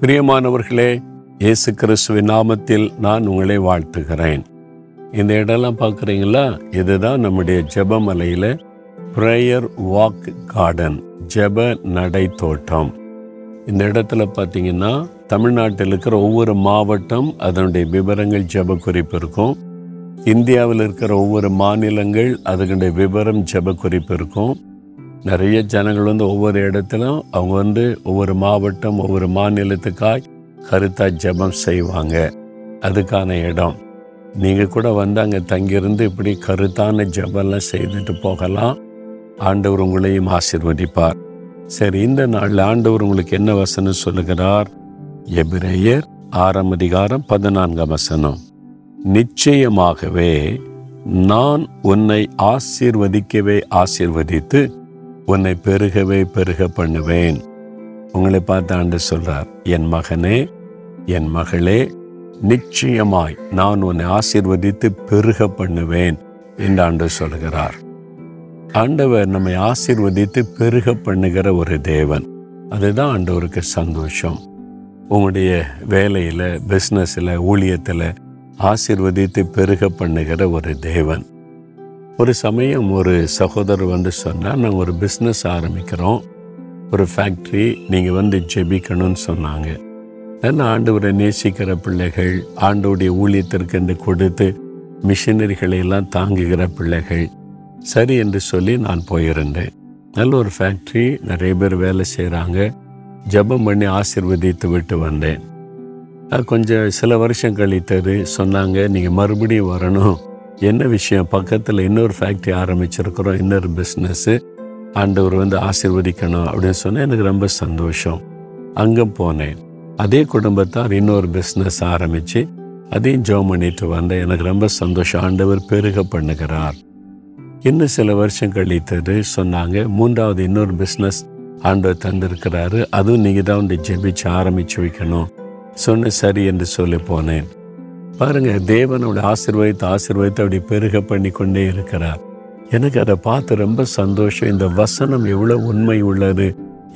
பிரியமானவர்களே இயேசு கிறிஸ்துவின் நாமத்தில் நான் உங்களை வாழ்த்துகிறேன். இந்த இடம்லாம் பார்க்குறீங்களா? இதுதான் நம்முடைய ஜெபமலையில் ப்ரேயர் வாக் கார்டன் ஜெப நடை தோட்டம் இந்த இடத்துல பார்த்தீங்கன்னா தமிழ்நாட்டில் இருக்கிற ஒவ்வொரு மாவட்டம் அதனுடைய விவரங்கள் ஜெப குறிப்பு இருக்கும். இந்தியாவில் இருக்கிற ஒவ்வொரு மாநிலங்கள் அதனுடைய விவரம் ஜெப குறிப்பு இருக்கும். நிறைய ஜனங்கள் வந்து ஒவ்வொரு இடத்திலும் அவங்க வந்து ஒவ்வொரு மாவட்டம் ஒவ்வொரு மாநிலத்துக்காய் கருத்தாக ஜெபம் செய்வாங்க. அதுக்கான இடம். நீங்கள் கூட வந்து அங்கே தங்கியிருந்து இப்படி கருத்தான ஜபம்லாம் செய்துட்டு போகலாம். ஆண்டவர் உங்களையும் ஆசிர்வதிப்பார். சரி இந்த நாளில் ஆண்டவர் உங்களுக்கு என்ன வசனம் சொல்லுகிறார்? எபிரேயர் ஆறாம் அதிகாரம் பதினான்காம் வசனம். நிச்சயமாகவே நான் உன்னை ஆசீர்வதிக்கவே ஆசீர்வதித்து உன்னை பெருகவே பெருக பண்ணுவேன். உங்களை பார்த்து ஆண்டு சொல்றார் என் மகனே என் மகளே நிச்சயமாய் நான் உன்னை ஆசீர்வதித்து பெருக பண்ணுவேன் என்று ஆண்டு சொல்கிறார். ஆண்டவர் நம்மை ஆசீர்வதித்து பெருக பண்ணுகிற ஒரு தேவன். அதுதான் ஆண்டவருக்கு சந்தோஷம். உங்களுடைய வேலையில் பிஸ்னஸில் ஊழியத்தில் ஆசீர்வதித்து பெருக பண்ணுகிற ஒரு தேவன். ஒரு சமயம் ஒரு சகோதரர் வந்து சொன்னார் நாங்கள் ஒரு பிஸ்னஸ் ஆரம்பிக்கிறோம். ஒரு ஃபேக்ட்ரி நீங்கள் வந்து ஜெபிக்கணும்னு சொன்னாங்க. நான் ஆண்டவரை நேசிக்கிற பிள்ளைகள் ஆண்டோடைய ஊழியத்திற்கு என்று கொடுத்து மிஷினரிகளை எல்லாம் தாங்குகிற பிள்ளைகள். சரி என்று சொல்லி நான் போயிருந்தேன். நல்ல ஒரு ஃபேக்ட்ரி நிறைய பேர் வேலை செய்கிறாங்க ஜெபம் பண்ணி ஆசிர்வதித்து விட்டு வந்தேன். கொஞ்சம் சில வருஷம் கழித்தது சொன்னாங்க நீங்கள் மறுபடியும் வரணும். என்ன விஷயம்? பக்கத்தில் இன்னொரு ஃபேக்ட்ரி ஆரம்பிச்சிருக்கிறோம் இன்னொரு பிஸ்னஸ்ஸு ஆண்டவர் வந்து ஆசிர்வதிக்கணும் அப்படின்னு சொன்னால் எனக்கு ரொம்ப சந்தோஷம். அங்கே போனேன். அதே குடும்பத்தார் இன்னொரு பிஸ்னஸ் ஆரம்பித்து அதையும் ஜோம் பண்ணிட்டு வந்தேன். எனக்கு ரொம்ப சந்தோஷம். ஆண்டவர் பெருக பண்ணுகிறார். இன்னும் சில வருஷம் கழித்தது சொன்னாங்க மூன்றாவது இன்னொரு பிஸ்னஸ் ஆண்டவர் தந்திருக்கிறாரு. அதுவும் நீங்கள் தான் வந்து ஜெபிச்சு ஆரம்பித்து வைக்கணும். சொன்ன சரி என்று சொல்லி போனேன். பாருங்க தேவனோட ஆசிர்வதித்து ஆசிர்வதித்து அப்படி பெருக பண்ணி கொண்டே இருக்கிறார். எனக்கு அதை பார்த்து ரொம்ப சந்தோஷம். இந்த வசனம் எவ்வளோ உண்மை உள்ளது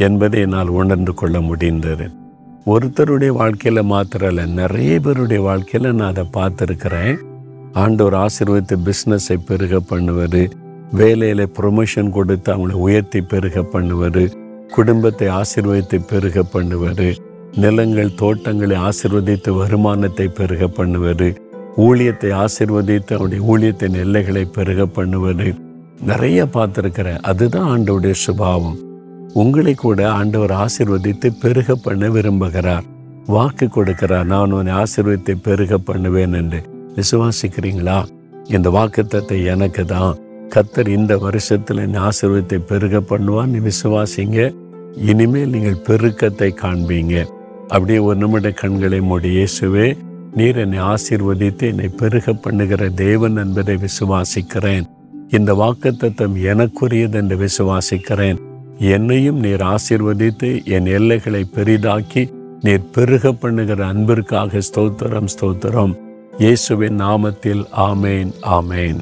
என்பதை என்னால் உணர்ந்து கொள்ள முடிந்தது. ஒருத்தருடைய வாழ்க்கையில் மாத்திரல்ல நிறைய பேருடைய வாழ்க்கையில் நான் அதை பார்த்துருக்கிறேன். ஆண்டவர் ஆசீர்வதித்து பிஸ்னஸை பெருக பண்ணுவது வேலையில் ப்ரொமோஷன் கொடுத்து அவங்களை உயர்த்தி பெருக பண்ணுவது குடும்பத்தை ஆசீர்வதித்து பெருக பண்ணுவது நிலங்கள் தோட்டங்களை ஆசிர்வதித்து வருமானத்தை பெருக பண்ணுவது ஊழியத்தை ஆசிர்வதித்து அவருடைய ஊழியத்தின் எல்லைகளை பெருக பண்ணுவது. நிறைய பார்த்துருக்கிறேன். அதுதான் ஆண்டவுடைய சுபாவம். உங்களை கூட ஆண்டவர் ஆசிர்வதித்து பெருக பண்ண விரும்புகிறார். வாக்கு கொடுக்கிறார். நான் உன்னை ஆசிர்வதித்து பெருக பண்ணுவேன் என்று. விசுவாசிக்கிறீங்களா? இந்த வாக்குத்தத்தை எனக்கு தான். கத்தர் இந்த வருஷத்தில் என்னை ஆசிர்வத்தை பெருக பண்ணுவான்னு விசுவாசிங்க. இனிமேல் நீங்கள் பெருக்கத்தை காண்பீங்க. அப்படியே ஒரு நிமிட கண்களை மூடி இயேசுவே நீர் என்னை ஆசீர்வதித்து என்னை பெருக பண்ணுகிற தேவன் என்பதை விசுவாசிக்கிறேன். இந்த வாக்குத்தத்தம் எனக்குரியது என்று விசுவாசிக்கிறேன். என்னையும் நீர் ஆசீர்வதித்து என் எல்லைகளை பெரிதாக்கி நீர் பெருக பண்ணுகிற அன்பிற்காக ஸ்தோத்திரம் ஸ்தோத்திரம். இயேசுவின் நாமத்தில் ஆமேன் ஆமேன்.